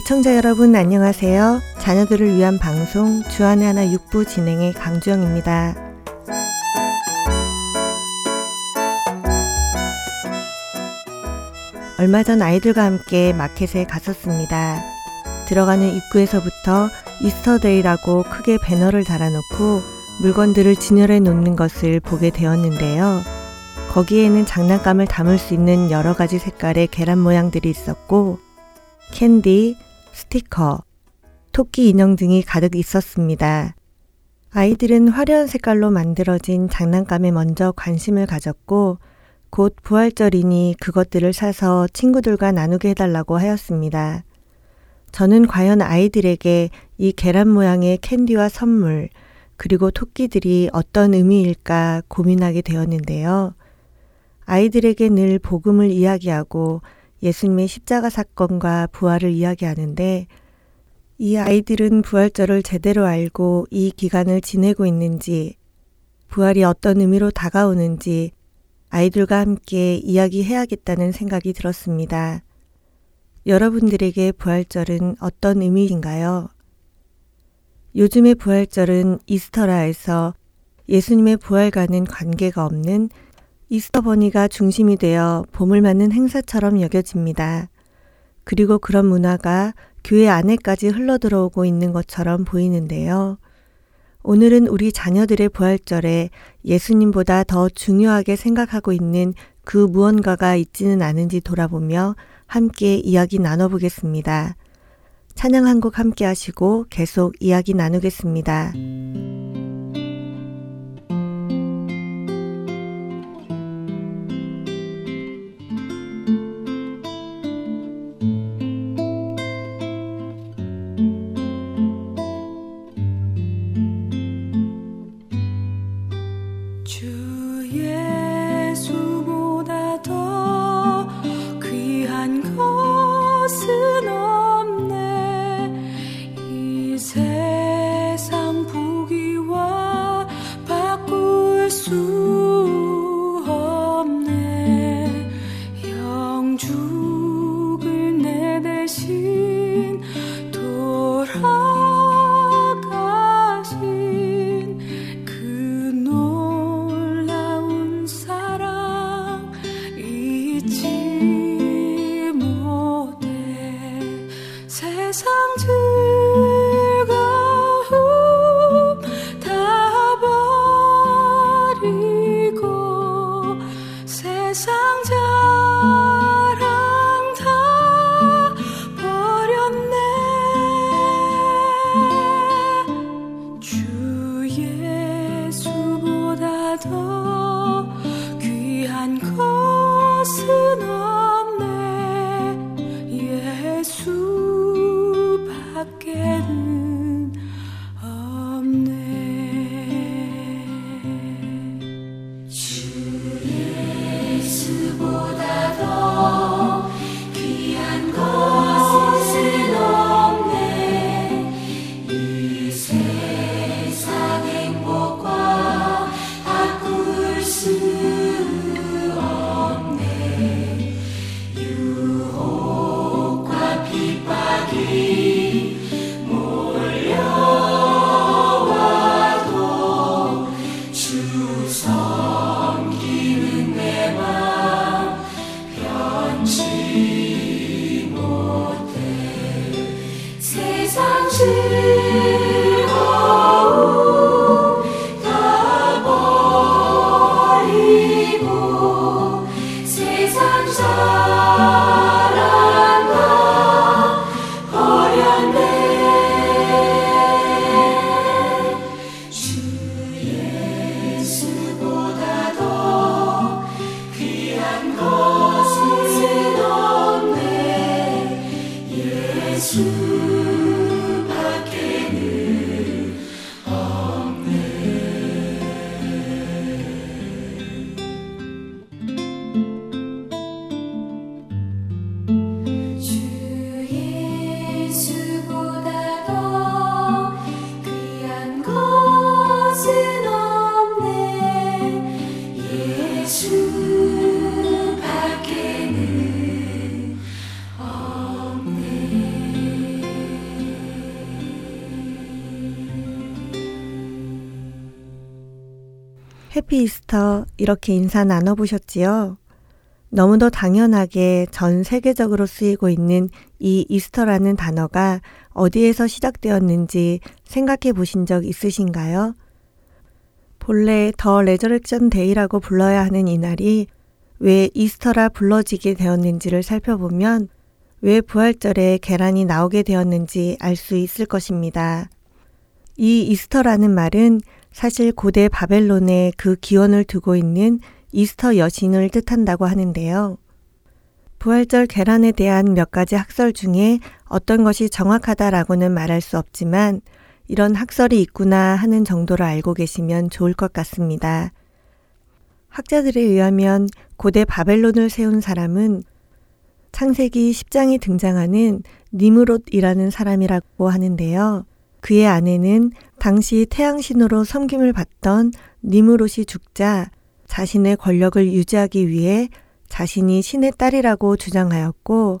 애청자 여러분 안녕하세요. 자녀들을 위한 방송 주안의 하나 육부 진행의 강주영입니다. 얼마 전 아이들과 함께 마켓에 갔었습니다. 들어가는 입구에서부터 이스터데이라고 크게 배너를 달아놓고 물건들을 진열해 놓는 것을 보게 되었는데요. 거기에는 장난감을 담을 수 있는 여러 가지 색깔의 계란 모양들이 있었고, 캔디, 스티커, 토끼 인형 등이 가득 있었습니다. 아이들은 화려한 색깔로 만들어진 장난감에 먼저 관심을 가졌고, 곧 부활절이니 그것들을 사서 친구들과 나누게 해달라고 하였습니다. 저는 과연 아이들에게 이 계란 모양의 캔디와 선물, 그리고 토끼들이 어떤 의미일까 고민하게 되었는데요. 아이들에게 늘 복음을 이야기하고 예수님의 십자가 사건과 부활을 이야기하는데 이 아이들은 부활절을 제대로 알고 이 기간을 지내고 있는지, 부활이 어떤 의미로 다가오는지 아이들과 함께 이야기해야겠다는 생각이 들었습니다. 여러분들에게 부활절은 어떤 의미인가요? 요즘의 부활절은 이스터라 해서 예수님의 부활과는 관계가 없는 이스터 버니가 중심이 되어 봄을 맞는 행사처럼 여겨집니다. 그리고 그런 문화가 교회 안에까지 흘러들어오고 있는 것처럼 보이는데요. 오늘은 우리 자녀들의 부활절에 예수님보다 더 중요하게 생각하고 있는 그 무언가가 있지는 않은지 돌아보며 함께 이야기 나눠보겠습니다. 찬양 한 곡 함께 하시고 계속 이야기 나누겠습니다. 해피 이스터 이렇게 인사 나눠보셨지요? 너무도 당연하게 전 세계적으로 쓰이고 있는 이 이스터라는 단어가 어디에서 시작되었는지 생각해 보신 적 있으신가요? 본래 더 레저렉션 데이라고 불러야 하는 이날이 왜 이스터라 불러지게 되었는지를 살펴보면 왜 부활절에 계란이 나오게 되었는지 알 수 있을 것입니다. 이 이스터라는 말은 사실 고대 바벨론에 그 기원을 두고 있는 이스터 여신을 뜻한다고 하는데요. 부활절 계란에 대한 몇 가지 학설 중에 어떤 것이 정확하다라고는 말할 수 없지만 이런 학설이 있구나 하는 정도로 알고 계시면 좋을 것 같습니다. 학자들에 의하면 고대 바벨론을 세운 사람은 창세기 10장에 등장하는 니무롯이라는 사람이라고 하는데요. 그의 아내는 당시 태양신으로 섬김을 받던 니무롯이 죽자 자신의 권력을 유지하기 위해 자신이 신의 딸이라고 주장하였고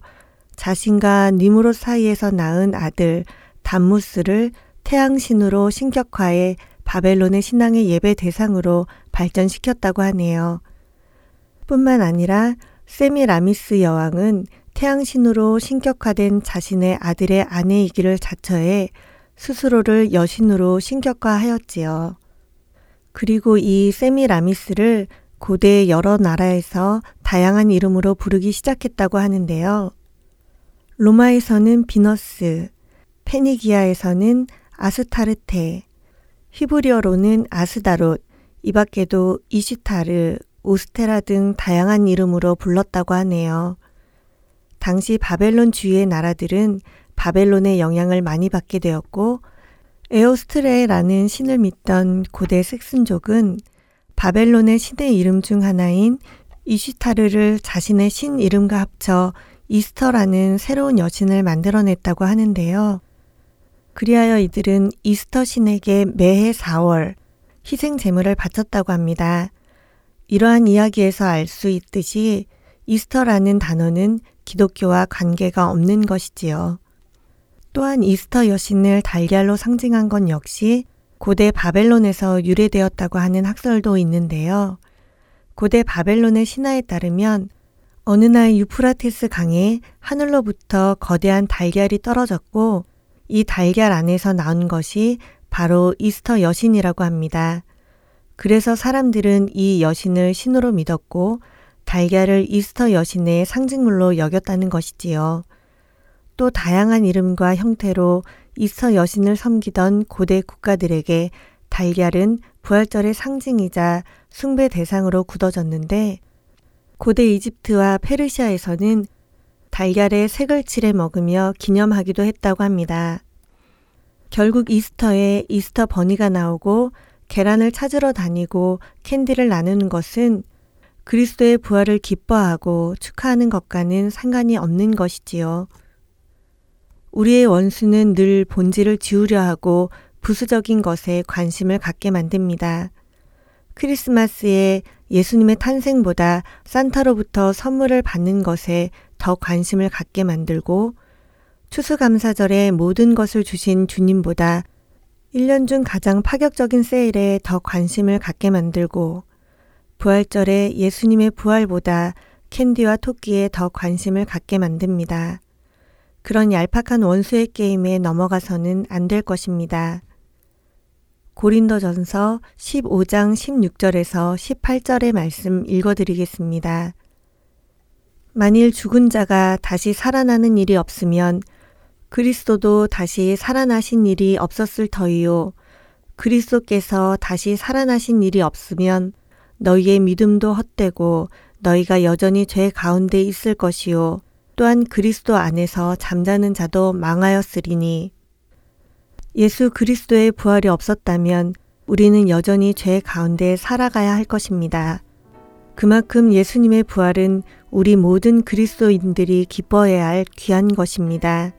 자신과 니무롯 사이에서 낳은 아들 담무스를 태양신으로 신격화해 바벨론의 신앙의 예배 대상으로 발전시켰다고 하네요. 뿐만 아니라 세미라미스 여왕은 태양신으로 신격화된 자신의 아들의 아내이기를 자처해 스스로를 여신으로 신격화하였지요. 그리고 이 세미라미스를 고대 여러 나라에서 다양한 이름으로 부르기 시작했다고 하는데요. 로마에서는 비너스, 페니기아에서는 아스타르테, 히브리어로는 아스다롯, 이 밖에도 이시타르, 오스테라 등 다양한 이름으로 불렀다고 하네요. 당시 바벨론 주위의 나라들은 바벨론의 영향을 많이 받게 되었고 에오스트레라는 신을 믿던 고대 색슨족은 바벨론의 신의 이름 중 하나인 이시타르를 자신의 신 이름과 합쳐 이스터라는 새로운 여신을 만들어냈다고 하는데요. 그리하여 이들은 이스터 신에게 매해 4월 희생 제물을 바쳤다고 합니다. 이러한 이야기에서 알 수 있듯이 이스터라는 단어는 기독교와 관계가 없는 것이지요. 또한 이스터 여신을 달걀로 상징한 건 역시 고대 바벨론에서 유래되었다고 하는 학설도 있는데요. 고대 바벨론의 신화에 따르면 어느 날 유프라테스 강에 하늘로부터 거대한 달걀이 떨어졌고 이 달걀 안에서 나온 것이 바로 이스터 여신이라고 합니다. 그래서 사람들은 이 여신을 신으로 믿었고 달걀을 이스터 여신의 상징물로 여겼다는 것이지요. 또 다양한 이름과 형태로 이스터 여신을 섬기던 고대 국가들에게 달걀은 부활절의 상징이자 숭배 대상으로 굳어졌는데 고대 이집트와 페르시아에서는 달걀에 색을 칠해 먹으며 기념하기도 했다고 합니다. 결국 이스터에 이스터 버니가 나오고 계란을 찾으러 다니고 캔디를 나누는 것은 그리스도의 부활을 기뻐하고 축하하는 것과는 상관이 없는 것이지요. 우리의 원수는 늘 본질을 지우려 하고 부수적인 것에 관심을 갖게 만듭니다. 크리스마스에 예수님의 탄생보다 산타로부터 선물을 받는 것에 더 관심을 갖게 만들고 추수감사절에 모든 것을 주신 주님보다 1년 중 가장 파격적인 세일에 더 관심을 갖게 만들고 부활절에 예수님의 부활보다 캔디와 토끼에 더 관심을 갖게 만듭니다. 그런 얄팍한 원수의 게임에 넘어가서는 안 될 것입니다. 고린도전서 15장 16절에서 18절의 말씀 읽어드리겠습니다. 만일 죽은 자가 다시 살아나는 일이 없으면 그리스도도 다시 살아나신 일이 없었을 터이요. 그리스도께서 다시 살아나신 일이 없으면 너희의 믿음도 헛되고 너희가 여전히 죄 가운데 있을 것이요. 또한 그리스도 안에서 잠자는 자도 망하였으리니 예수 그리스도의 부활이 없었다면 우리는 여전히 죄 가운데 살아가야 할 것입니다. 그만큼 예수님의 부활은 우리 모든 그리스도인들이 기뻐해야 할 귀한 것입니다.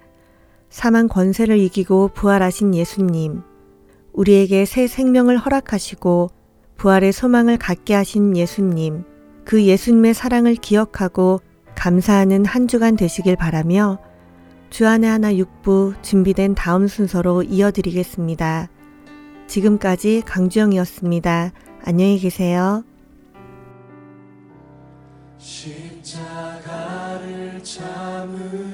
사망 권세를 이기고 부활하신 예수님, 우리에게 새 생명을 허락하시고 부활의 소망을 갖게 하신 예수님, 그 예수님의 사랑을 기억하고 감사하는 한 주간 되시길 바라며 주안의 하나 육부 준비된 다음 순서로 이어드리겠습니다. 지금까지 강주영이었습니다. 안녕히 계세요. 십자가를 참으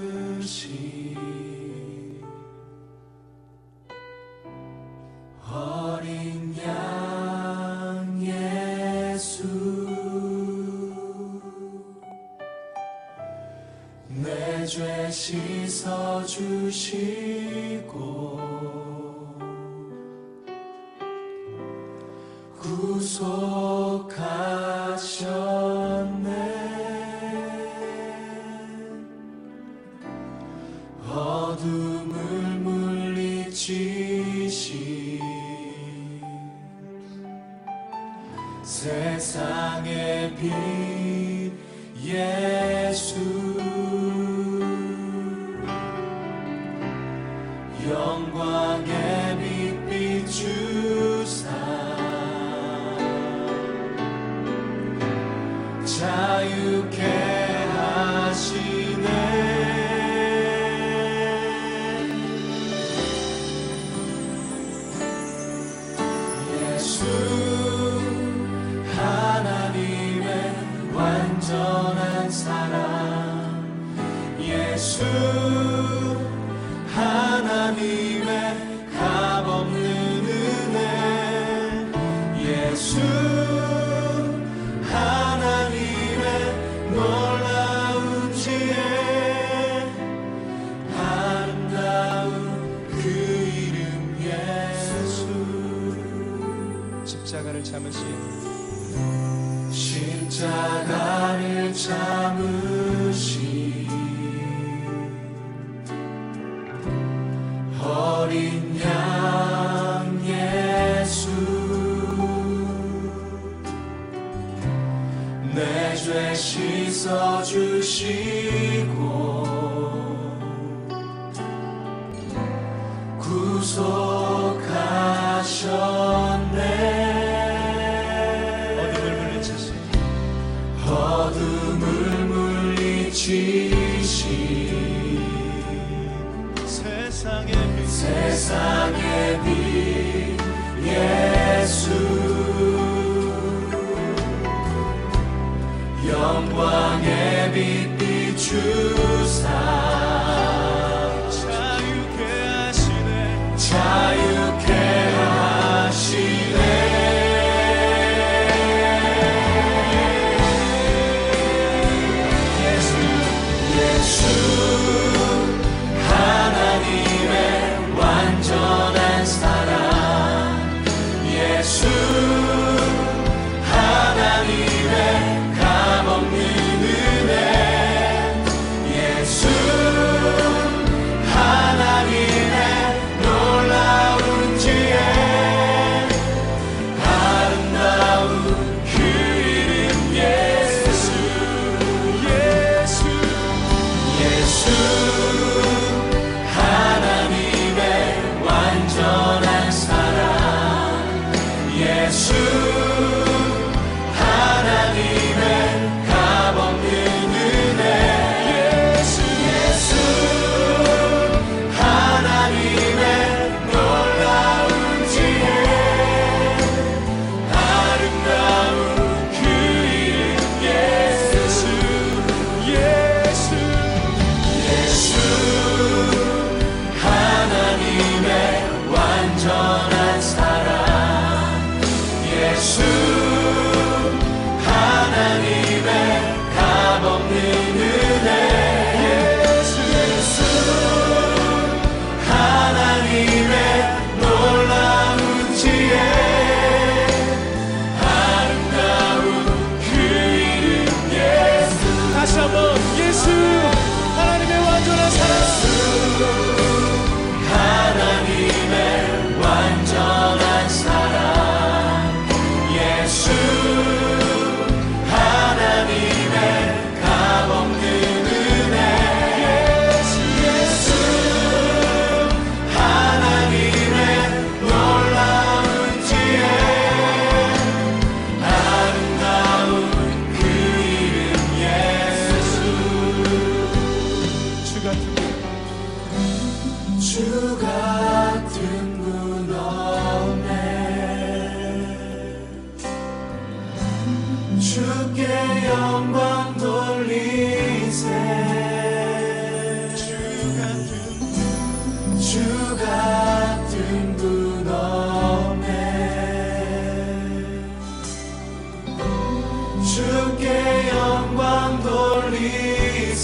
죄 씻어 주시고 구속하셨네. 어둠을 물리치시 세상의 빛 예수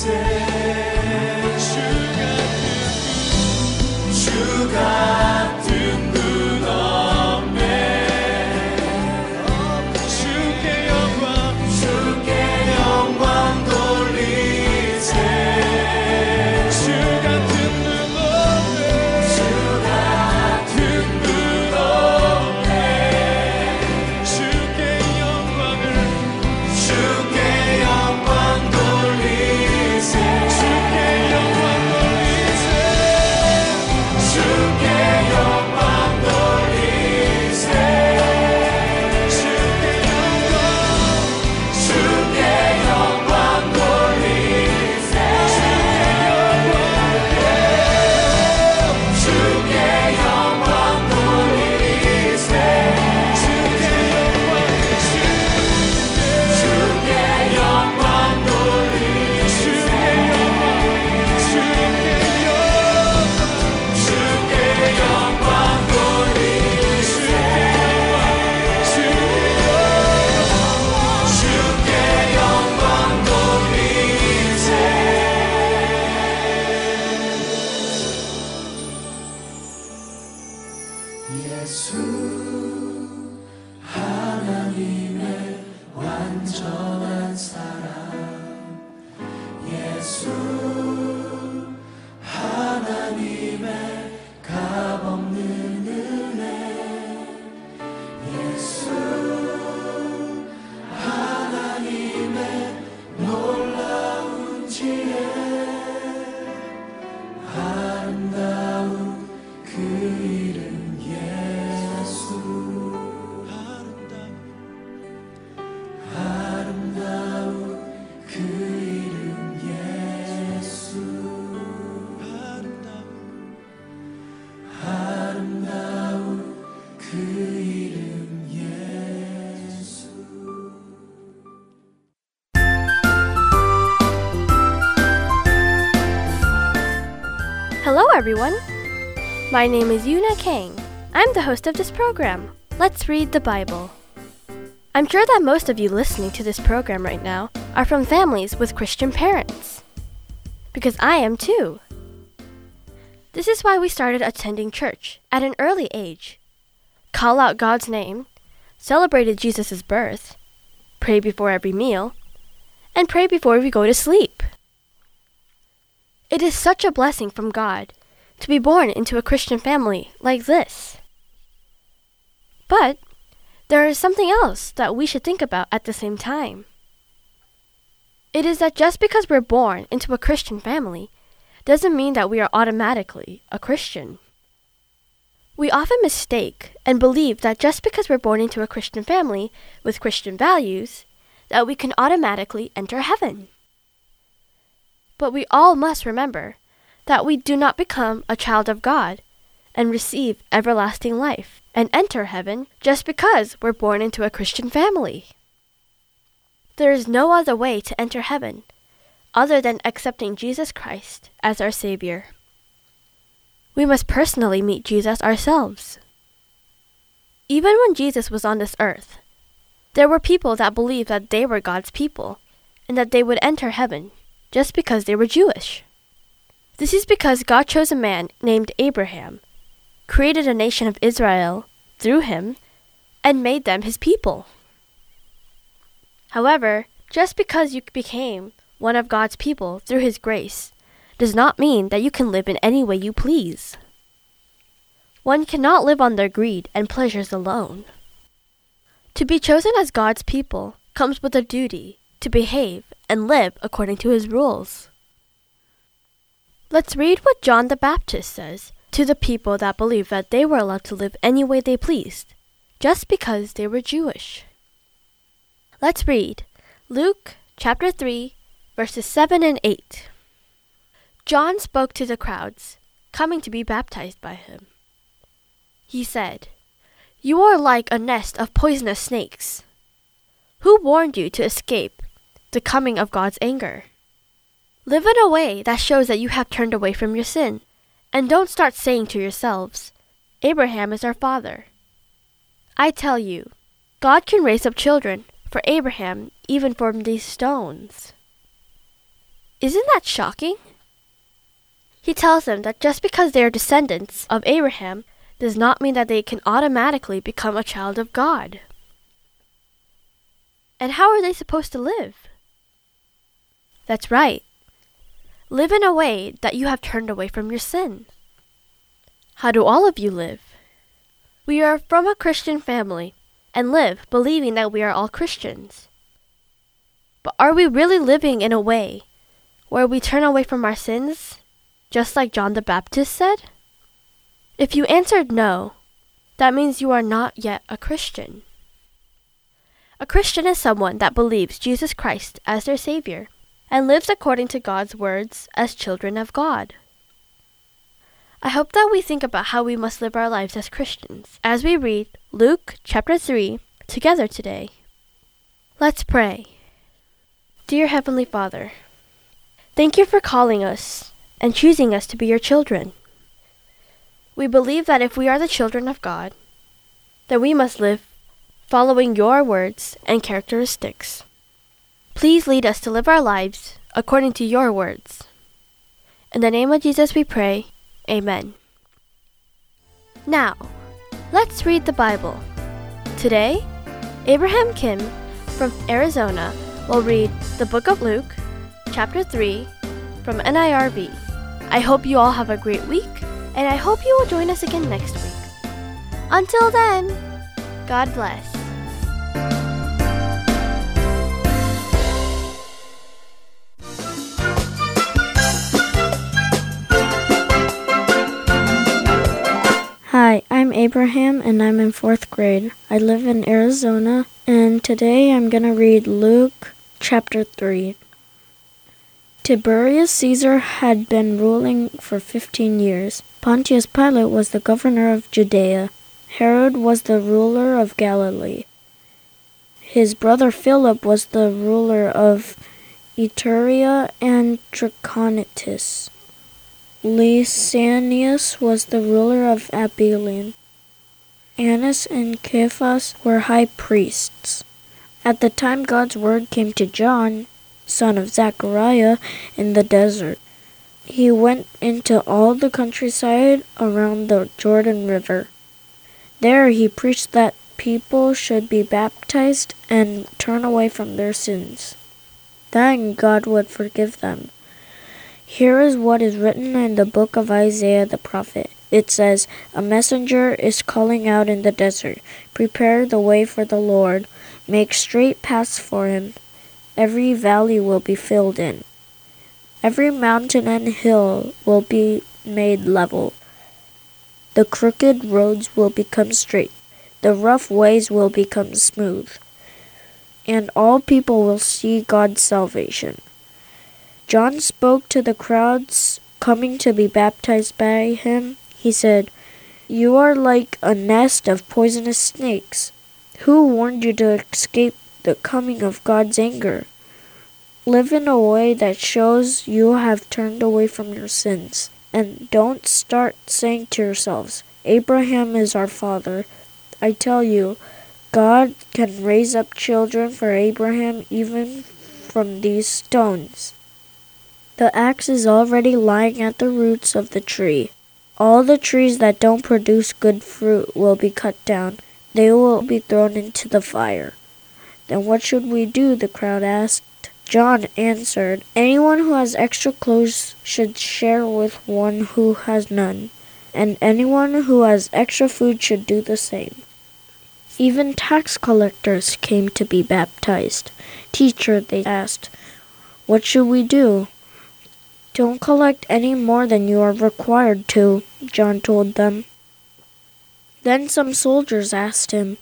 주 같은 주 같은 everyone. My name is Yuna Kang. I'm the host of this program. Let's read the Bible. I'm sure that most of you listening to this program right now are from families with Christian parents. Because I am too. This is why we started attending church at an early age. Call out God's name, celebrated Jesus' birth, pray before every meal, and pray before we go to sleep. It is such a blessing from God to be born into a Christian family like this. But there is something else that we should think about at the same time. It is that just because we're born into a Christian family doesn't mean that we are automatically a Christian. We often mistake and believe that just because we're born into a Christian family with Christian values, that we can automatically enter heaven. But we all must remember that we do not become a child of God and receive everlasting life and enter heaven just because we're born into a Christian family. There is no other way to enter heaven other than accepting Jesus Christ as our Savior. We must personally meet Jesus ourselves. Even when Jesus was on this earth, there were people that believed that they were God's people and that they would enter heaven just because they were Jewish. This is because God chose a man named Abraham, created a nation of Israel through him, and made them his people. However, just because you became one of God's people through his grace does not mean that you can live in any way you please. One cannot live on their greed and pleasures alone. To be chosen as God's people comes with a duty to behave and live according to his rules. Let's read what John the Baptist says to the people that believed that they were allowed to live any way they pleased, just because they were Jewish. Let's read Luke chapter 3, verses 7 and 8. John spoke to the crowds, coming to be baptized by him. He said, You are like a nest of poisonous snakes. Who warned you to escape the coming of God's anger? Live in a way that shows that you have turned away from your sin. And don't start saying to yourselves, Abraham is our father. I tell you, God can raise up children for Abraham even from these stones. Isn't that shocking? He tells them that just because they are descendants of Abraham does not mean that they can automatically become a child of God. And how are they supposed to live? That's right. Live in a way that you have turned away from your sin. How do all of you live? We are from a Christian family and live believing that we are all Christians. But are we really living in a way where we turn away from our sins, just like John the Baptist said? If you answered no, that means you are not yet a Christian. A Christian is someone that believes Jesus Christ as their Savior and lives according to God's words as children of God. I hope that we think about how we must live our lives as Christians as we read Luke chapter 3 together today. Let's pray. Dear Heavenly Father, thank you for calling us and choosing us to be your children. We believe that if we are the children of God, then we must live following your words and characteristics. Please lead us to live our lives according to your words. In the name of Jesus we pray. Amen. Now, let's read the Bible. Today, Abraham Kim from Arizona will read the book of Luke, chapter 3, from NIRV. I hope you all have a great week, and I hope you will join us again next week. Until then, God bless. I'm Abraham and I'm in fourth grade. I live in Arizona and today I'm going to read Luke chapter 3. Tiberius Caesar had been ruling for 15 years. Pontius Pilate was the governor of Judea. Herod was the ruler of Galilee. His brother Philip was the ruler of Iturea and Trachonitis. Lysanias was the ruler of Abilene. Annas and Caiaphas were high priests. At the time God's word came to John, son of Zechariah, in the desert. He went into all the countryside around the Jordan River. There he preached that people should be baptized and turn away from their sins. Then God would forgive them. Here is what is written in the book of Isaiah the prophet. It says, A messenger is calling out in the desert, Prepare the way for the Lord, make straight paths for him. Every valley will be filled in, every mountain and hill will be made level. The crooked roads will become straight, the rough ways will become smooth, and all people will see God's salvation. John spoke to the crowds coming to be baptized by him. He said, You are like a nest of poisonous snakes. Who warned you to escape the coming of God's anger? Live in a way that shows you have turned away from your sins. And don't start saying to yourselves, Abraham is our father. I tell you, God can raise up children for Abraham even from these stones. The axe is already lying at the roots of the tree. All the trees that don't produce good fruit will be cut down. They will be thrown into the fire. Then what should we do? the crowd asked. John answered, Anyone who has extra clothes should share with one who has none, and anyone who has extra food should do the same. Even tax collectors came to be baptized. Teacher, they asked, What should we do? Don't collect any more than you are required to, John told them. Then some soldiers asked him,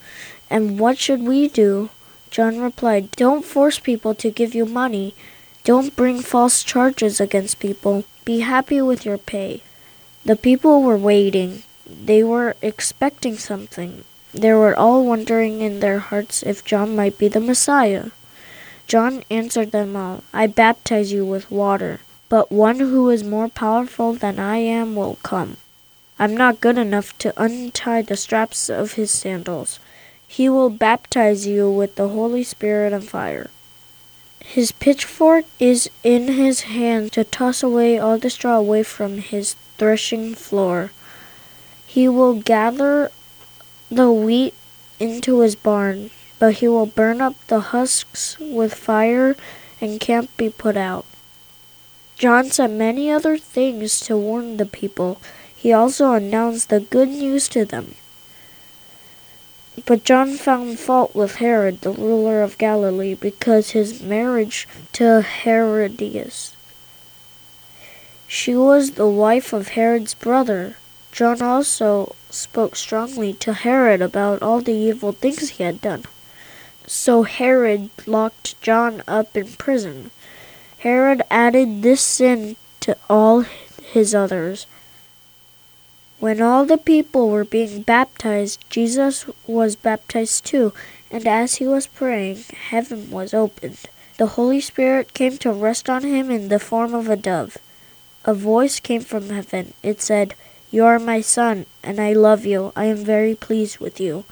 And what should we do? John replied, Don't force people to give you money. Don't bring false charges against people. Be happy with your pay. The people were waiting. They were expecting something. They were all wondering in their hearts if John might be the Messiah. John answered them all, I baptize you with water, but one who is more powerful than I am will come. I'm not good enough to untie the straps of his sandals. He will baptize you with the Holy Spirit and fire. His pitchfork is in his hand to toss away all the straw away from his threshing floor. He will gather the wheat into his barn, but he will burn up the husks with fire and can't be put out. John said many other things to warn the people. He also announced the good news to them. But John found fault with Herod, the ruler of Galilee, because his marriage to Herodias. She was the wife of Herod's brother. John also spoke strongly to Herod about all the evil things he had done. So Herod locked John up in prison. Herod added this sin to all his others. When all the people were being baptized, Jesus was baptized too, and as he was praying, heaven was opened. The Holy Spirit came to rest on him in the form of a dove. A voice came from heaven. It said, You are my son, and I love you. I am very pleased with you.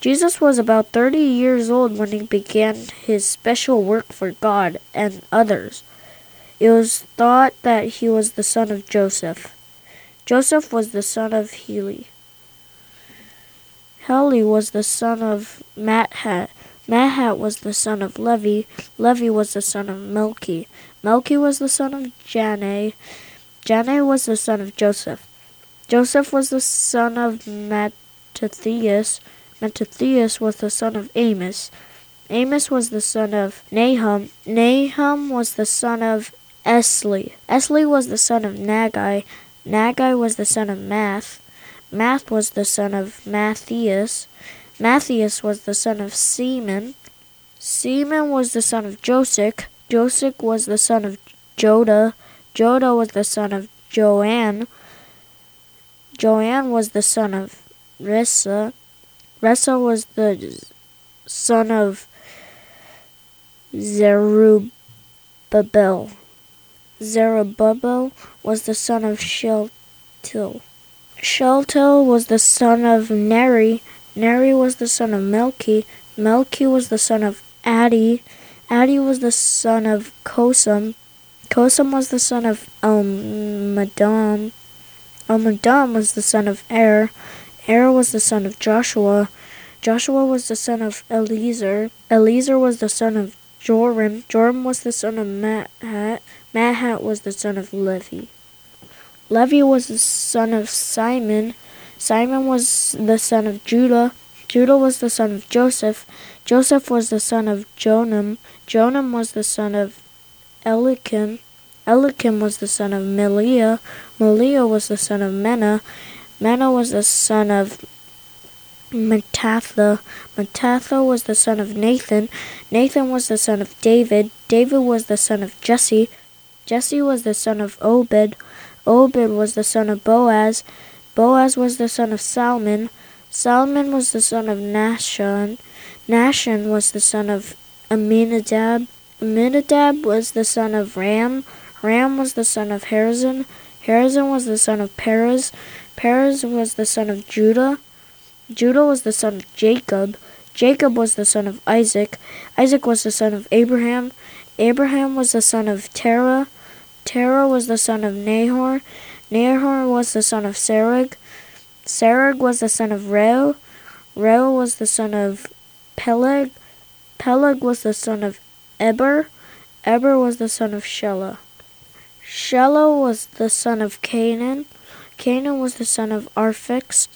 Jesus was about 30 years old when he began his special work for God and others. It was thought that he was the son of Joseph. Joseph was the son of Heli. Heli was the son of Matthat. Matthat was the son of Levi. Levi was the son of Melki. Melki was the son of Jannai. Jannai was the son of Joseph. Joseph was the son of Mattathias. Mattathias was the son of Amos. Amos was the son of Nahum. Nahum was the son of Esli. Esli was the son of Naggai. Naggai was the son of Math. Math was the son of Matthias. Matthias was the son of Seaman. Seaman was the son of Joseph. Joseph was the son of Joda. Joda was the son of Joanne. Joanne was the son of Rhesa. Rhesa was the son of Zerubbabel. Zerubbabel was the son of Shealtiel. Shealtiel was the son of Neri. Neri was the son of Melki. Melchi was the son of Addi. Addi was the son of Cosam. Cosam was the son of Elmadam. Elmadam was the son of Er. Er was the son of Joshua. Joshua was the son of Eliezer. Eliezer was the son of Joram. Joram was the son of Mahat. Mahat was the son of Levi. Levi was the son of Simon. Simon was the son of Judah. Judah was the son of Joseph. Joseph was the son of Jonam. Jonam was the son of Elikim. Elikim was the son of Meliah. Meliah was the son of Menna. Menna was the son of Mattatha. Mattatha was the son of Nathan. Nathan was the son of David. David was the son of Jesse. Jesse was the son of Obed. Obed was the son of Boaz. Boaz was the son of Salmon. Salmon was the son of Nahshon. Nahshon was the son of Amminadab. Amminadab was the son of Ram. Ram was the son of Harazin. Harazin was the son of Perez. Perez was the son of Judah. Judah was the son of Jacob. Jacob was the son of Isaac. Isaac was the son of Abraham. Abraham was the son of Terah. Terah was the son of Nahor. Nahor was the son of Serug. Serug was the son of Reu. Reu was the son of Peleg. Peleg was the son of Eber. Eber was the son of Shelah. Shelah was the son of Canaan. Canaan was the son of Arphaxad.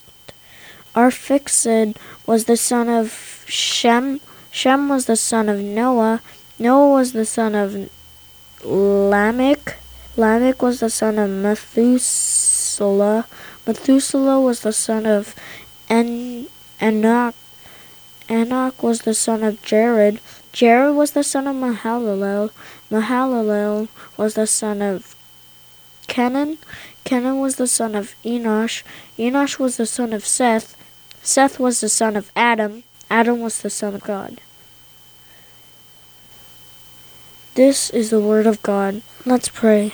Arphaxad was the son of Shem. Shem was the son of Noah. Noah was the son of Lamech. Lamech was the son of Methuselah. Methuselah was the son of en- Enoch. Enoch was the son of Jared. Jared was the son of Mahalalel. Mahalalel was the son of Kenan. Kenan was the son of Enosh. Enosh was the son of Seth. Seth was the son of Adam. Adam was the son of God. This is the word of God. Let's pray.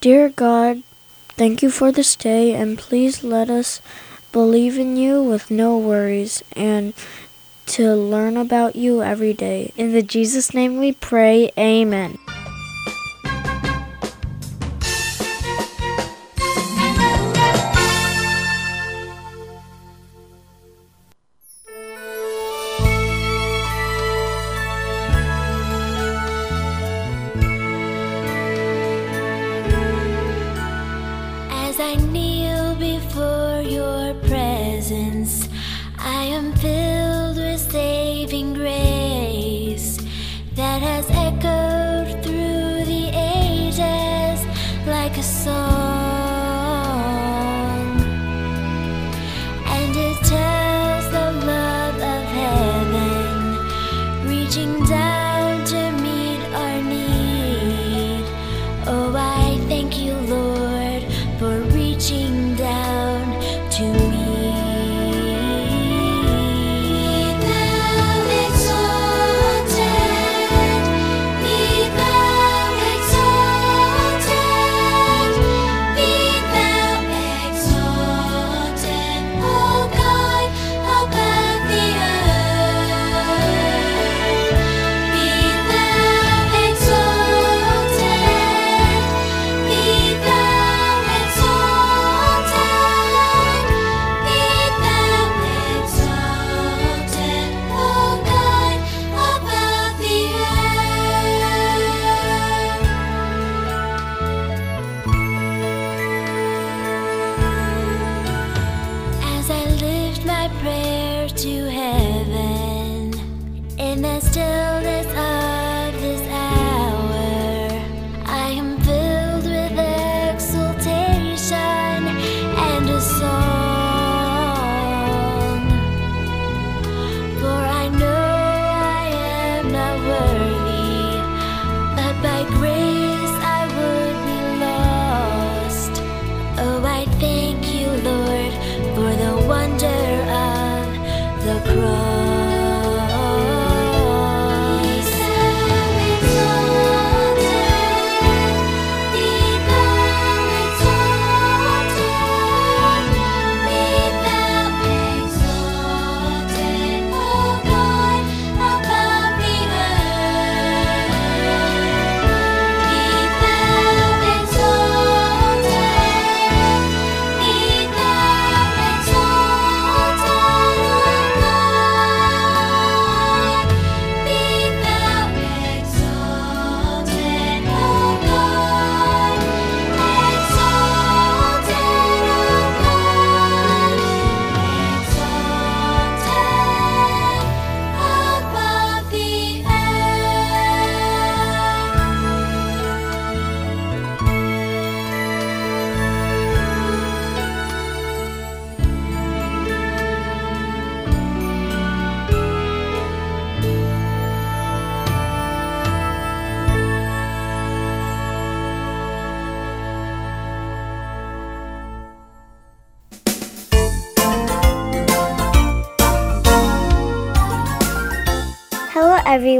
Dear God, thank you for this day, and please let us believe in you with no worries and to learn about you every day. In the Jesus name we pray. Amen. Kneel before your presence, I am filled with saving grace that has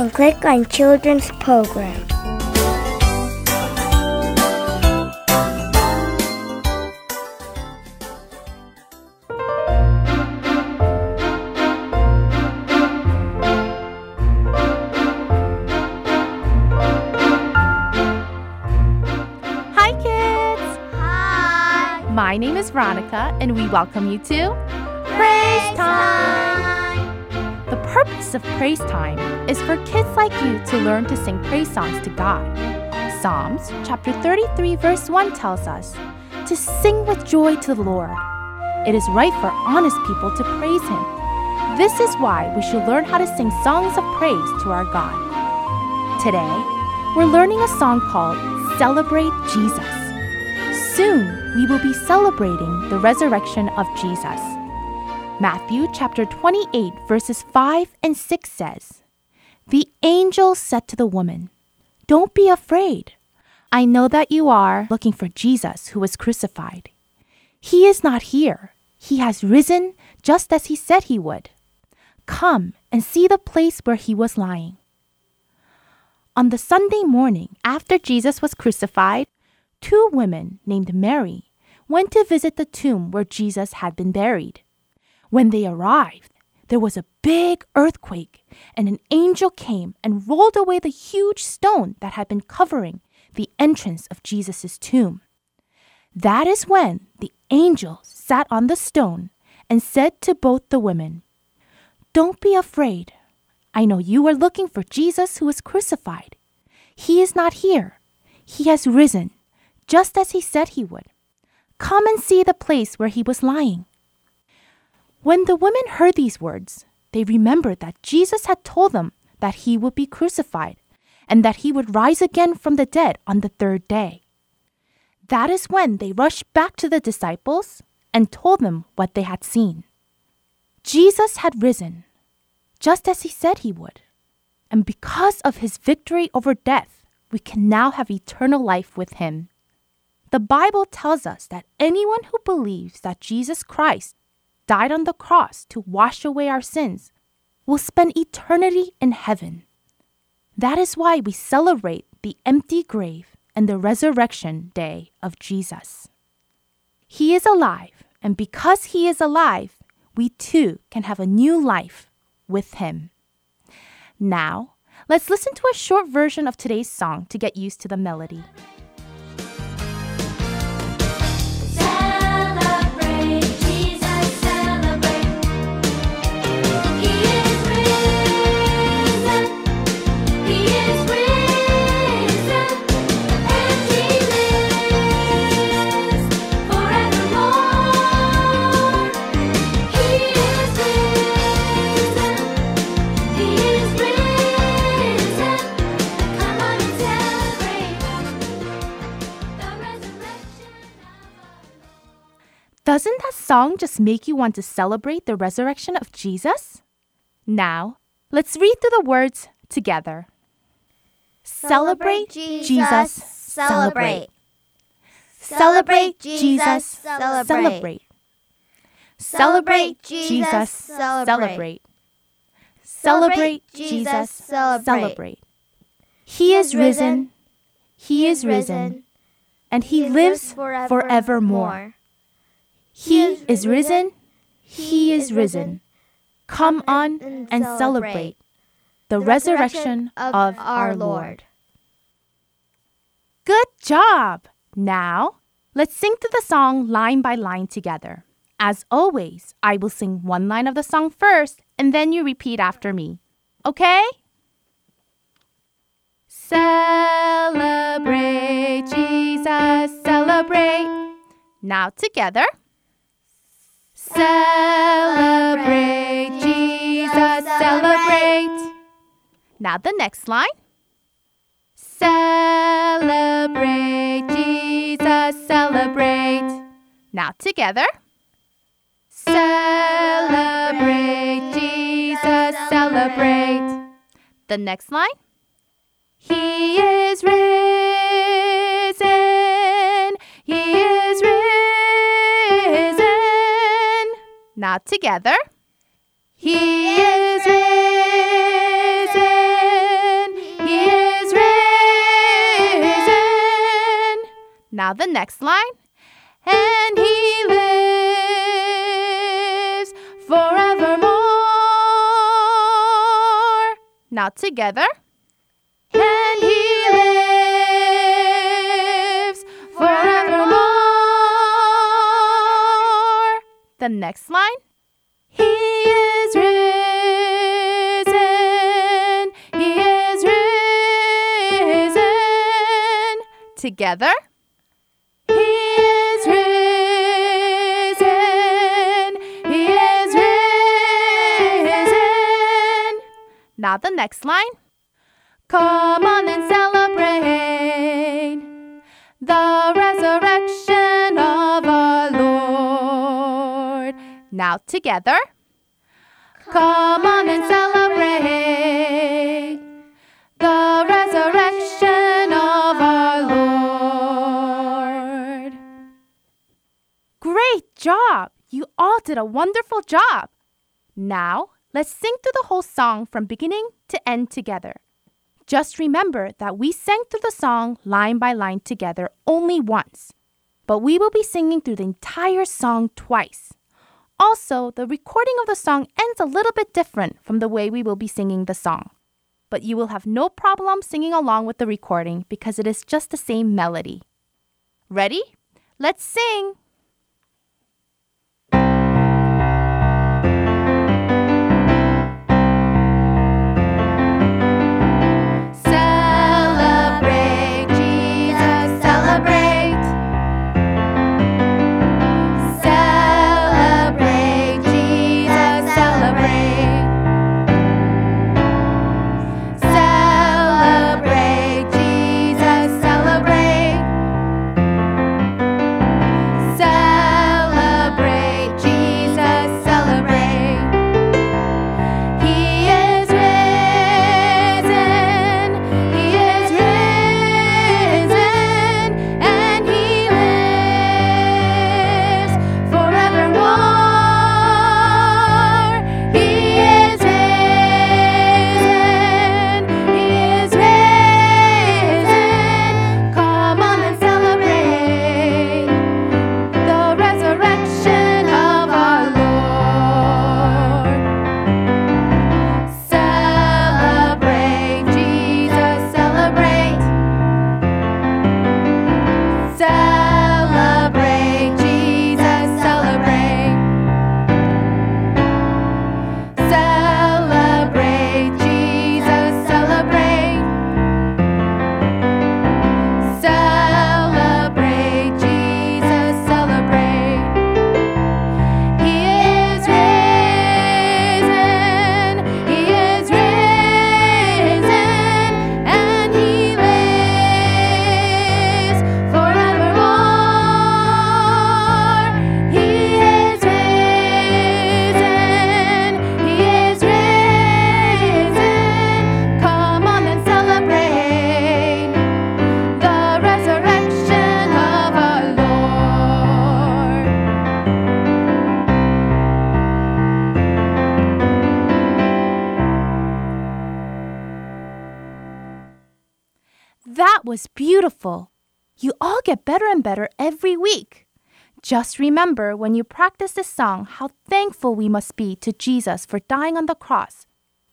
and click on Children's Program. Hi, kids! Hi. My name is Veronica, and we welcome you to Praise Time! Purpose of Praise Time is for kids like you to learn to sing praise songs to God. Psalms chapter 33, verse 1 tells us to sing with joy to the Lord. It is right for honest people to praise Him. This is why we should learn how to sing songs of praise to our God. Today, we're learning a song called Celebrate Jesus. Soon, we will be celebrating the resurrection of Jesus. Matthew chapter 28, verses 5 and 6 says, The angel said to the woman, Don't be afraid. I know that you are looking for Jesus who was crucified. He is not here. He has risen just as he said he would. Come and see the place where he was lying. On the Sunday morning after Jesus was crucified, two women named Mary went to visit the tomb where Jesus had been buried. When they arrived, there was a big earthquake, and an angel came and rolled away the huge stone that had been covering the entrance of Jesus' tomb. That is when the angel sat on the stone and said to both the women, Don't be afraid. I know you are looking for Jesus who was crucified. He is not here. He has risen, just as he said he would. Come and see the place where he was lying. When the women heard these words, they remembered that Jesus had told them that he would be crucified and that he would rise again from the dead on the third day. That is when they rushed back to the disciples and told them what they had seen. Jesus had risen, just as he said he would. And because of his victory over death, we can now have eternal life with him. The Bible tells us that anyone who believes that Jesus Christ died on the cross to wash away our sins will spend eternity in heaven. That is why we celebrate the empty grave and the resurrection day of Jesus. He is alive, and because he is alive, we too can have a new life with him. Now, let's listen to a short version of today's song to get used to the melody. Song just make you want to celebrate the resurrection of Jesus? Now, let's read through the words together. Celebrate Jesus, celebrate. Celebrate Jesus, celebrate. Celebrate Jesus, celebrate. Celebrate Jesus, celebrate. He is risen, He is risen, and He lives forevermore. He is risen, He is risen. Come on and celebrate the resurrection of our Lord. Good job! Now, let's sing through the song line by line together. As always, I will sing one line of the song first, and then you repeat after me. Okay? Celebrate Jesus, celebrate. Now together. Celebrate Jesus, celebrate. Now the next line. Celebrate Jesus, celebrate. Now together. Celebrate Jesus, celebrate. The next line. He is risen. Now together. He is risen. He is risen. Now the next line. And he lives forevermore. Now together. The next line. He is risen. He is risen. Together. He is risen. He is risen. Now the next line. Come on and Now together. Come on and celebrate the resurrection of our Lord. Great job! You all did a wonderful job. Now, let's sing through the whole song from beginning to end together. Just remember that we sang through the song line by line together only once, but we will be singing through the entire song twice. Also, the recording of the song ends a little bit different from the way we will be singing the song. But you will have no problem singing along with the recording because it is just the same melody. Ready? Let's sing! Just remember when you practice this song how thankful we must be to Jesus for dying on the cross,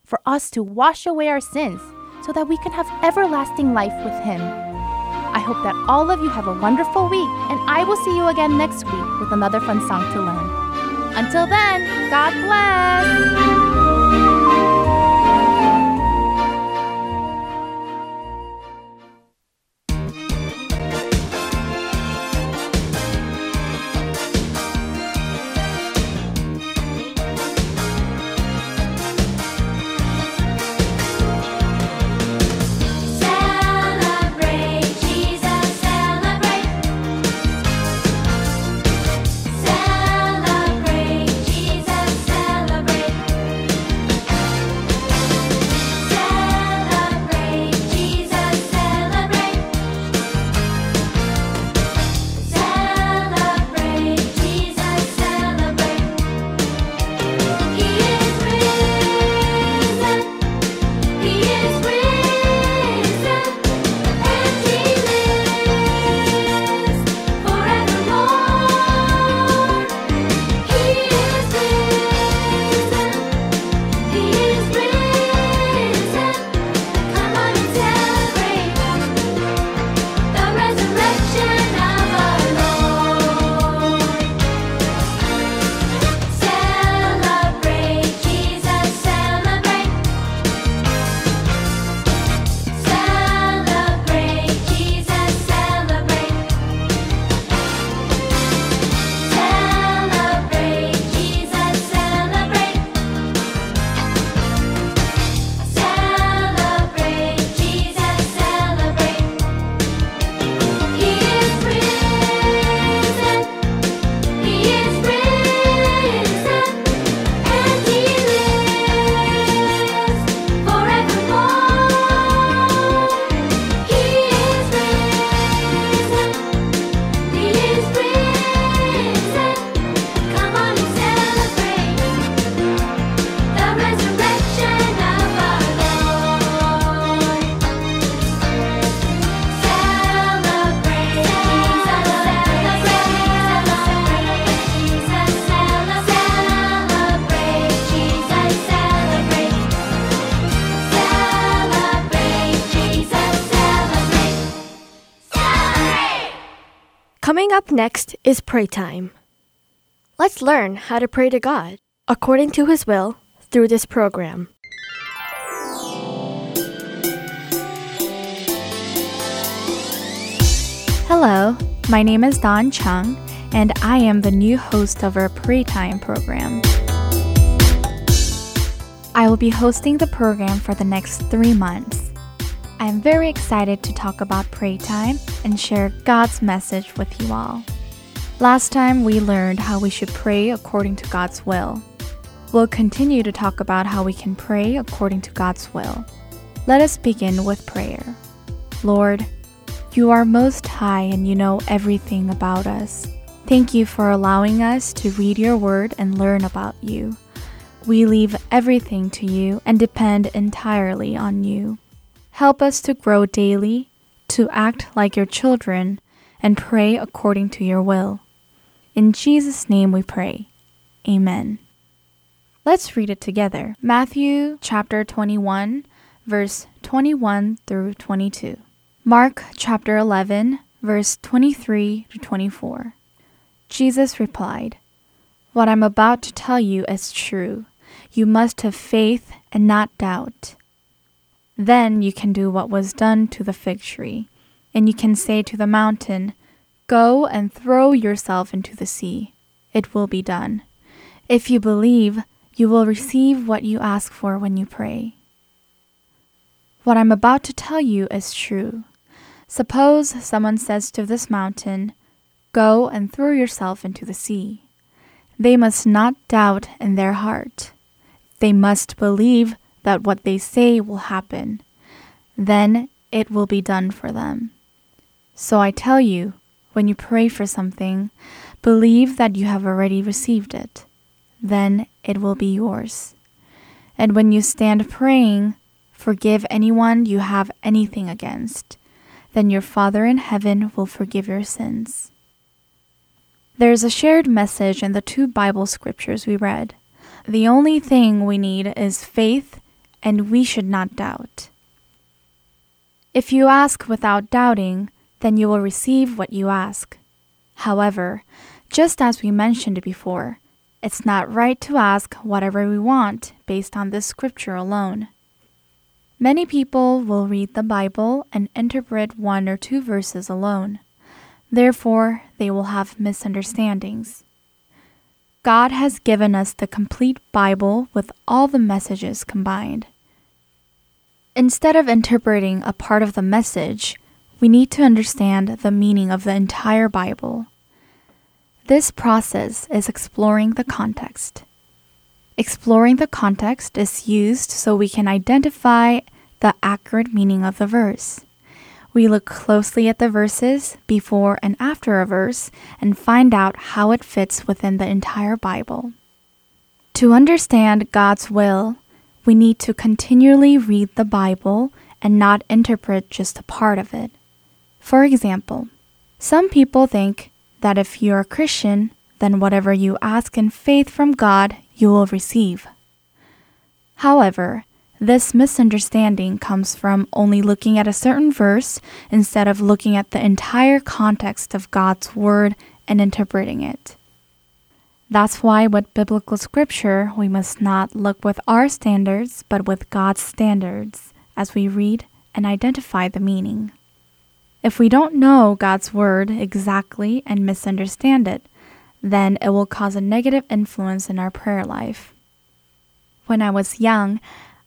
for us to wash away our sins so that we can have everlasting life with Him. I hope that all of you have a wonderful week, and I will see you again next week with another fun song to learn. Until then, God bless! Up next is pray time. Let's learn how to pray to God according to His will through this program. Hello, my name is Don Chung, and I am the new host of our Pray Time program. I will be hosting the program for the next three months. I am very excited to talk about Pray Time and share God's message with you all. Last time we learned how we should pray according to God's will. We'll continue to talk about how we can pray according to God's will. Let us begin with prayer. Lord, you are most high and you know everything about us. Thank you for allowing us to read your word and learn about you. We leave everything to you and depend entirely on you. Help us to grow daily, to act like your children, and pray according to your will. In Jesus' name we pray. Amen. Let's read it together. Matthew chapter 21, verse 21 through 22. Mark chapter 11, verse 23 to 24. Jesus replied, What I'm about to tell you is true. You must have faith and not doubt. Then you can do what was done to the fig tree, and you can say to the mountain, Go and throw yourself into the sea. It will be done. If you believe, you will receive what you ask for when you pray. What I'm about to tell you is true. Suppose someone says to this mountain, Go and throw yourself into the sea. They must not doubt in their heart. They must believe that what they say will happen. Then it will be done for them. So I tell you, when you pray for something, believe that you have already received it. Then it will be yours. And when you stand praying, forgive anyone you have anything against. Then your Father in heaven will forgive your sins. There is a shared message in the two Bible scriptures we read. The only thing we need is faith, and we should not doubt. If you ask without doubting, then you will receive what you ask. However, just as we mentioned before, it's not right to ask whatever we want based on this scripture alone. Many people will read the Bible and interpret one or two verses alone. Therefore, they will have misunderstandings. God has given us the complete Bible with all the messages combined. Instead of interpreting a part of the message, we need to understand the meaning of the entire Bible. This process is exploring the context. Exploring the context is used so we can identify the accurate meaning of the verse. We look closely at the verses before and after a verse and find out how it fits within the entire Bible. To understand God's will, we need to continually read the Bible and not interpret just a part of it. For example, some people think that if you're a Christian, then whatever you ask in faith from God, you will receive. However, this misunderstanding comes from only looking at a certain verse instead of looking at the entire context of God's Word and interpreting it. That's why, with biblical scripture, we must not look with our standards, but with God's standards as we read and identify the meaning. If we don't know God's Word exactly and misunderstand it, then it will cause a negative influence in our prayer life. When I was young,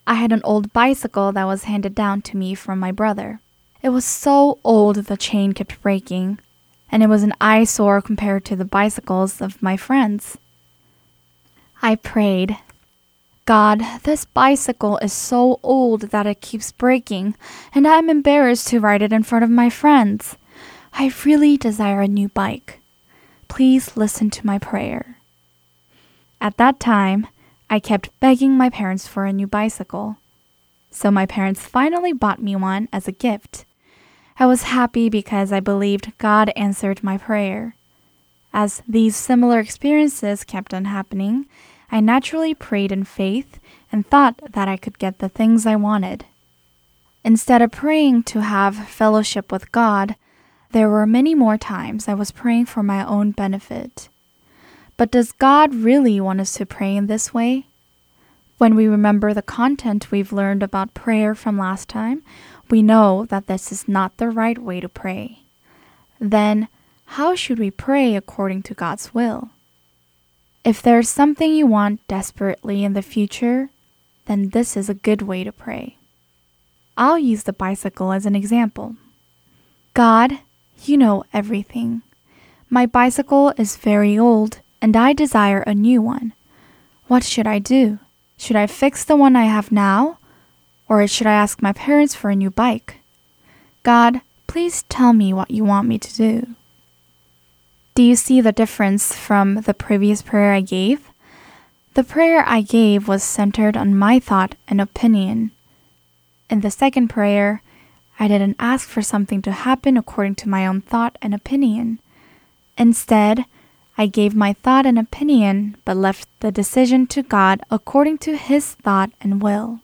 I had an old bicycle that was handed down to me from my brother. It was so old the chain kept breaking, and it was an eyesore compared to the bicycles of my friends. I prayed, God, this bicycle is so old that it keeps breaking, and I'm embarrassed to ride it in front of my friends. I really desire a new bike. Please listen to my prayer. At that time, I kept begging my parents for a new bicycle. So my parents finally bought me one as a gift. I was happy because I believed God answered my prayer. As these similar experiences kept on happening, I naturally prayed in faith and thought that I could get the things I wanted. Instead of praying to have fellowship with God, There were many more times I was praying for my own benefit. But does God really want us to pray in this way? When we remember the content we've learned about prayer from last time, we know that this is not the right way to pray. Then, how should we pray according to God's will? If there's something you want desperately in the future, then this is a good way to pray. I'll use the bicycle as an example. God, you know everything. My bicycle is very old and I desire a new one. What should I do? Should I fix the one I have now? Or should I ask my parents for a new bike? God, please tell me what you want me to do. Do you see the difference from the previous prayer I gave? The prayer I gave was centered on my thought and opinion. In the second prayer, I didn't ask for something to happen according to my own thought and opinion. Instead, I gave my thought and opinion, but left the decision to God according to His thought and will.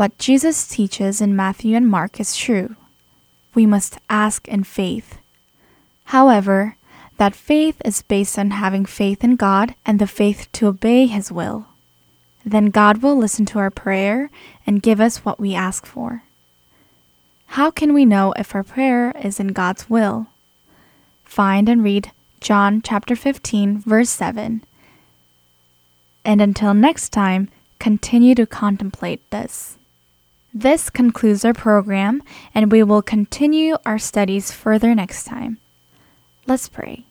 What Jesus teaches in Matthew and Mark is true. We must ask in faith. However, that faith is based on having faith in God and the faith to obey His will. Then God will listen to our prayer and give us what we ask for. How can we know if our prayer is in God's will? Find and read John chapter 15, verse 7. And until next time, continue to contemplate this. This concludes our program, and we will continue our studies further next time. Let's pray.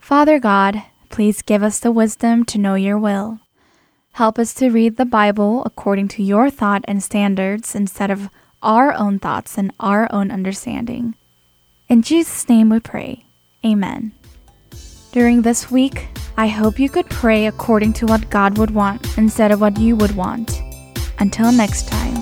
Father God, please give us the wisdom to know your will. Help us to read the Bible according to your thought and standards instead of our own thoughts and our own understanding. In Jesus' name we pray. Amen. During this week, I hope you could pray according to what God would want instead of what you would want. Until next time.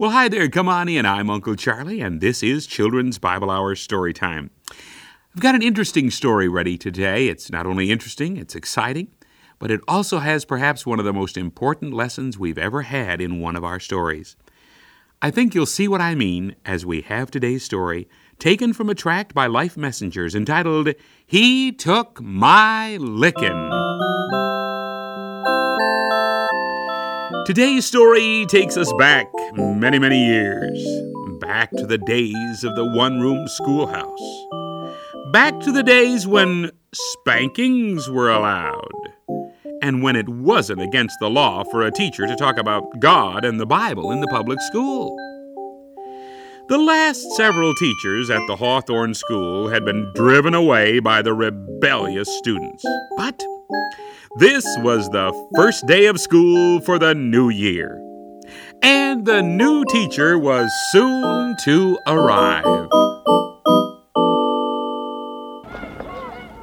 Well, hi there. Come on in. I'm Uncle Charlie, and this is Children's Bible Hour Story Time. I've got an interesting story ready today. It's not only interesting, it's exciting, but it also has perhaps one of the most important lessons we've ever had in one of our stories. I think you'll see what I mean as we have today's story, taken from a tract by Life Messengers entitled, He Took My Lickin'. Today's story takes us back many, many years. Back to the days of the one room schoolhouse. Back to the days when spankings were allowed. And when it wasn't against the law for a teacher to talk about God and the Bible in the public school. The last several teachers at the Hawthorne School had been driven away by the rebellious students. But this was the first day of school for the new year. And the new teacher was soon to arrive.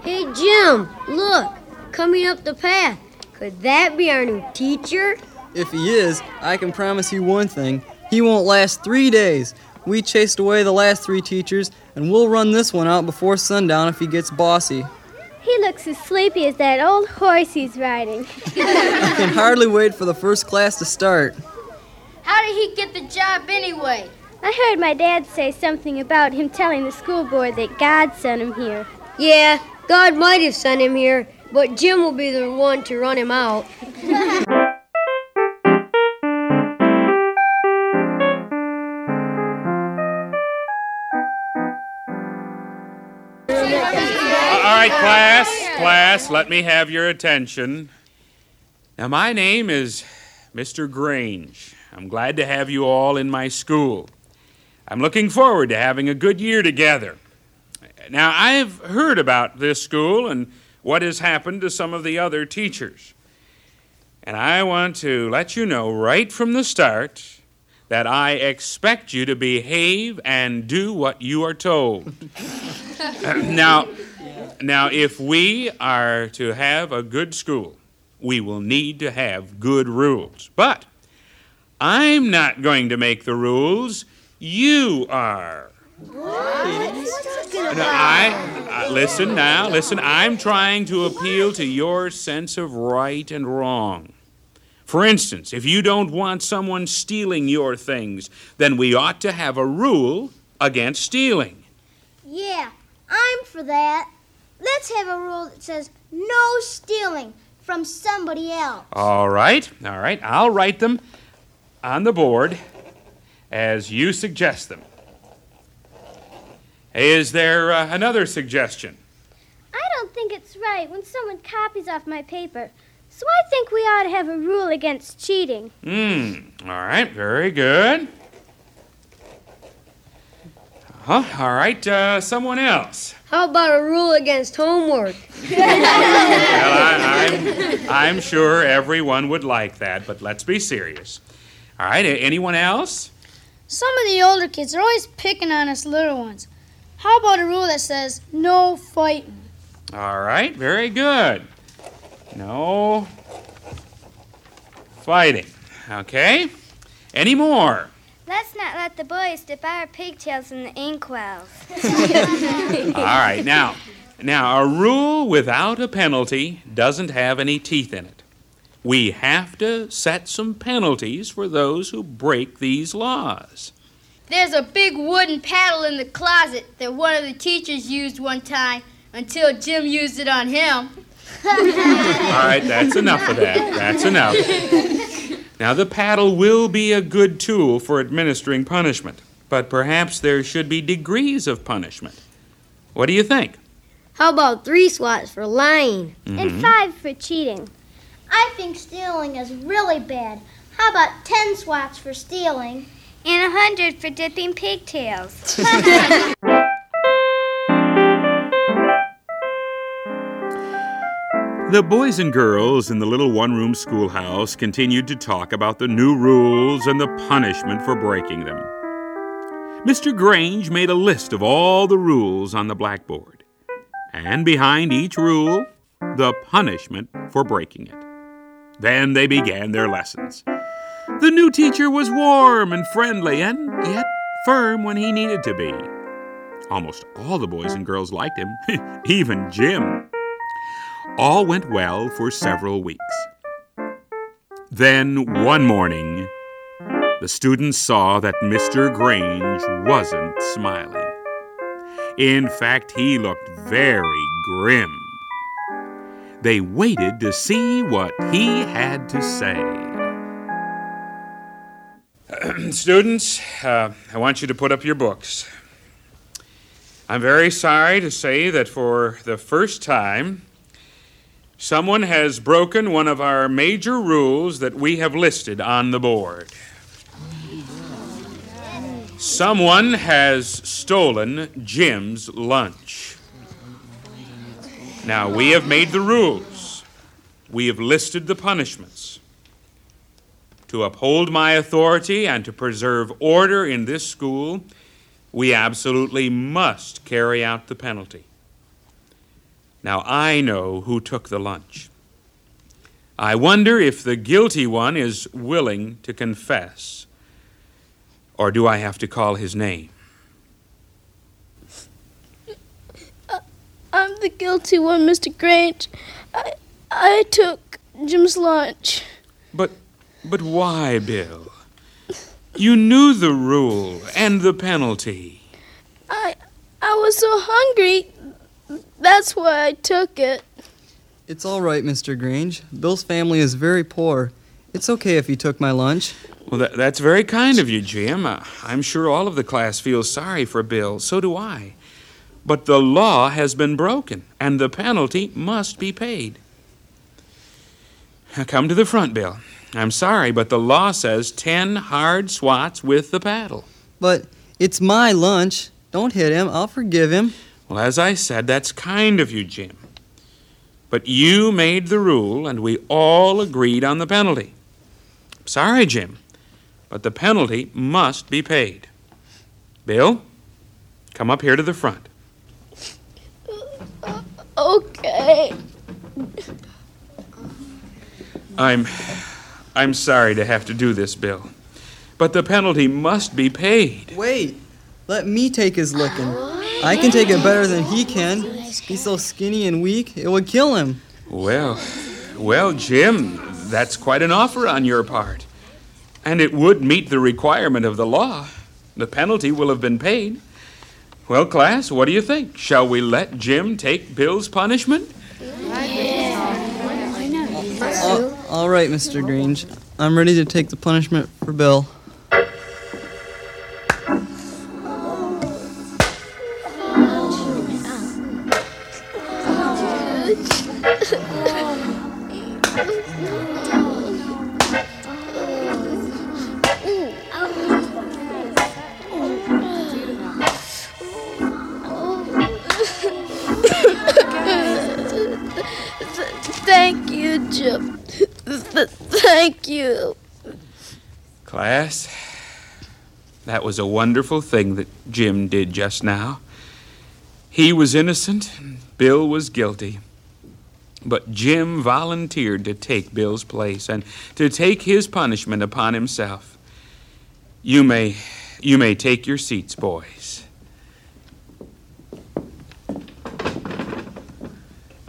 Hey, Jim, look, coming up the path. Could that be our new teacher? If he is, I can promise you one thing. He won't last three days. We chased away the last three teachers, and we'll run this one out before sundown if he gets bossy. He looks as sleepy as that old horse he's riding. I can hardly wait for the first class to start. How did he get the job anyway? I heard my dad say something about him telling the school board that God sent him here. Yeah, God might have sent him here, but Jim will be the one to run him out. class, class, let me have your attention. Now, my name is Mr. Grange. I'm glad to have you all in my school. I'm looking forward to having a good year together. Now, I've heard about this school and what has happened to some of the other teachers. And I want to let you know right from the start that I expect you to behave and do what you are told. now, now, if we are to have a good school, we will need to have good rules. But I'm not going to make the rules, you are. Now, I, uh, listen now, listen. I'm trying to appeal to your sense of right and wrong. For instance, if you don't want someone stealing your things, then we ought to have a rule against stealing. Yeah, I'm for that. Let's have a rule that says no stealing from somebody else. All right, all right. I'll write them on the board as you suggest them. Is there uh, another suggestion? I don't think it's right when someone copies off my paper. So I think we ought to have a rule against cheating. Hmm, all right, very good. Huh, all right, uh, someone else. How about a rule against homework? Well, I, I'm, I'm sure everyone would like that, but let's be serious. All right, anyone else? Some of the older kids are always picking on us little ones. How about a rule that says no fighting? All right, very good. No fighting. Okay. Any more? Let's not let the boys dip our pigtails in the inkwells. All right, now, now a rule without a penalty doesn't have any teeth in it. We have to set some penalties for those who break these laws. There's a big wooden paddle in the closet that one of the teachers used one time until Jim used it on him. All right, that's enough of that. That's enough. Now, the paddle will be a good tool for administering punishment, but perhaps there should be degrees of punishment. What do you think? How about three swats for lying? Mhm. And five for cheating. I think stealing is really bad. How about ten swats for stealing? And a hundred for dipping pigtails. The boys and girls in the little one room schoolhouse continued to talk about the new rules and the punishment for breaking them. Mr. Grange made a list of all the rules on the blackboard, and behind each rule, the punishment for breaking it. Then they began their lessons. The new teacher was warm and friendly, and yet firm when he needed to be. Almost all the boys and girls liked him, even Jim. All went well for several weeks. Then, one morning, the students saw that Mr. Grange wasn't smiling. In fact, he looked very grim. They waited to see what he had to say. Students, uh, I want you to put up your books. I'm very sorry to say that for the first time, someone has broken one of our major rules that we have listed on the board. Someone has stolen Jim's lunch. Now, we have made the rules, we have listed the punishments. To uphold my authority and to preserve order in this school, we absolutely must carry out the penalty. Now, I know who took the lunch. I wonder if the guilty one is willing to confess. Or do I have to call his name? I'm the guilty one, Mr. Grange. I, I took Jim's lunch. But but why, Bill? You knew the rule and the penalty. I I was so hungry. That's why I took it. It's all right, Mr. Grange. Bill's family is very poor. It's okay if you took my lunch. Well, that, that's very kind of you, Jim. Uh, I'm sure all of the class feels sorry for Bill. So do I. But the law has been broken, and the penalty must be paid. Now, Come to the front, Bill. I'm sorry, but the law says ten hard swats with the paddle. But It's my lunch. Don't hit him. I'll forgive him. Well, as I said, that's kind of you, Jim. But you made the rule, and we all agreed on the penalty. Sorry, Jim, but the penalty must be paid. Bill, come up here to the front. Okay. I'm I'm sorry to have to do this, Bill. But the penalty must be paid. Wait. Let me take his licking. I can take it better than he can. He's so skinny and weak, it would kill him. Well, well, Jim, that's quite an offer on your part. And it would meet the requirement of the law. The penalty will have been paid. Well, class, what do you think? Shall we let Jim take Bill's punishment? All- all right, Mr. Grange. I'm ready to take the punishment for Bill. Was a wonderful thing that Jim did just now. He was innocent, Bill was guilty. But Jim volunteered to take Bill's place and to take his punishment upon himself. You may you may take your seats, boys.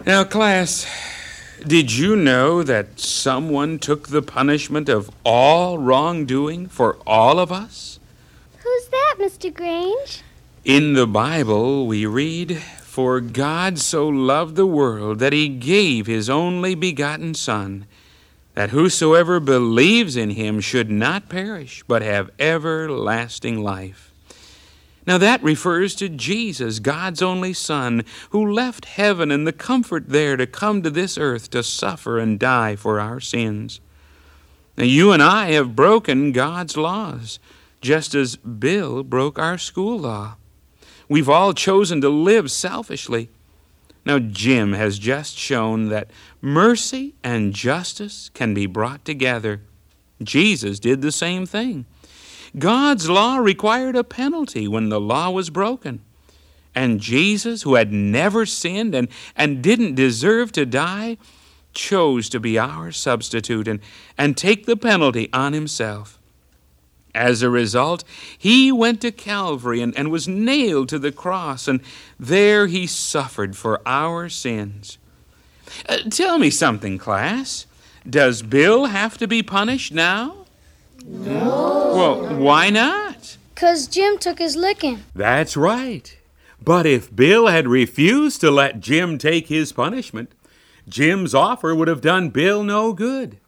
Now, class, did you know that someone took the punishment of all wrongdoing for all of us? Who's that, Mr. Grange? In the Bible, we read, For God so loved the world that he gave his only begotten Son, that whosoever believes in him should not perish, but have everlasting life. Now, that refers to Jesus, God's only Son, who left heaven and the comfort there to come to this earth to suffer and die for our sins. Now, you and I have broken God's laws, just as Bill broke our school law. We've all chosen to live selfishly. Now, Jim has just shown that mercy and justice can be brought together. Jesus did the same thing. God's law required a penalty when the law was broken. And Jesus, who had never sinned and, and didn't deserve to die, chose to be our substitute and, and take the penalty on himself. As a result, he went to Calvary and, and was nailed to the cross, and there he suffered for our sins. Uh, tell me something, class. Does Bill have to be punished now? No. Well, why not? Because Jim took his licking. That's right. But if Bill had refused to let Jim take his punishment, Jim's offer would have done Bill no good.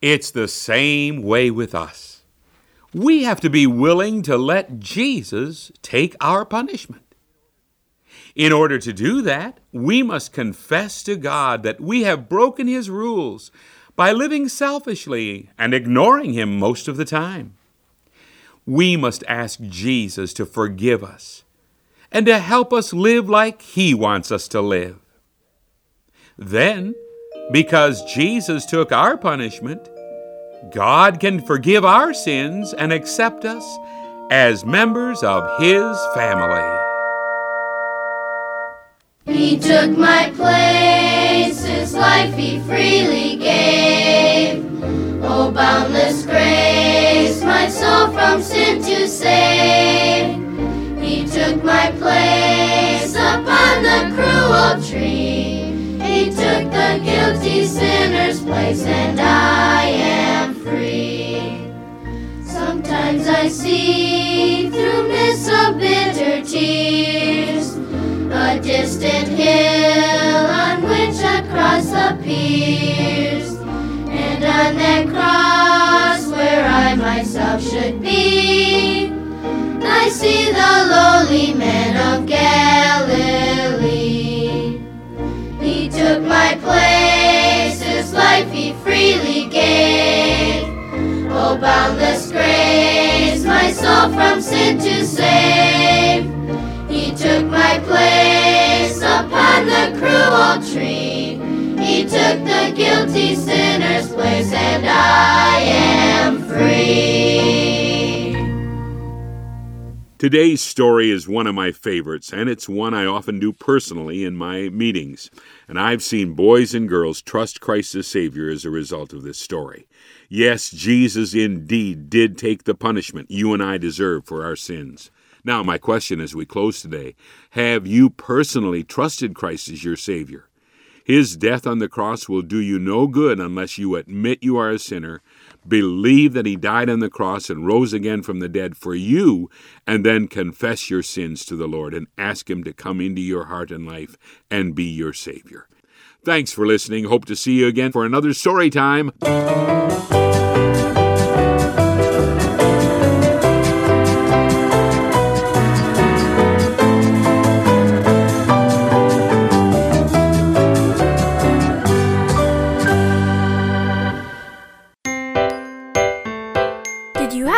It's the same way with us. We have to be willing to let Jesus take our punishment. In order to do that, we must confess to God that we have broken His rules by living selfishly and ignoring Him most of the time. We must ask Jesus to forgive us and to help us live like He wants us to live. Then, because Jesus took our punishment, God can forgive our sins and accept us as members of His family. He took my place, his life he freely gave. Oh, boundless grace, my soul from sin to save. He took my place upon the cruel tree. He took the guilty sinner's place, and I am free. Sometimes I see through mists of bitter tears a distant hill on which a cross appears. And on that cross where I myself should be, I see the lowly man of Galilee. He took my place, his life he freely boundless grace, my soul from sin to save. He took my place upon the cruel tree. He took the guilty sinner's place, and I am free. Today's story is one of my favorites, and it's one I often do personally in my meetings. And I've seen boys and girls trust Christ as Savior as a result of this story. Yes, Jesus indeed did take the punishment you and I deserve for our sins. Now, my question as we close today have you personally trusted Christ as your Savior? His death on the cross will do you no good unless you admit you are a sinner, believe that He died on the cross and rose again from the dead for you, and then confess your sins to the Lord and ask Him to come into your heart and life and be your Savior. Thanks for listening. Hope to see you again for another story time.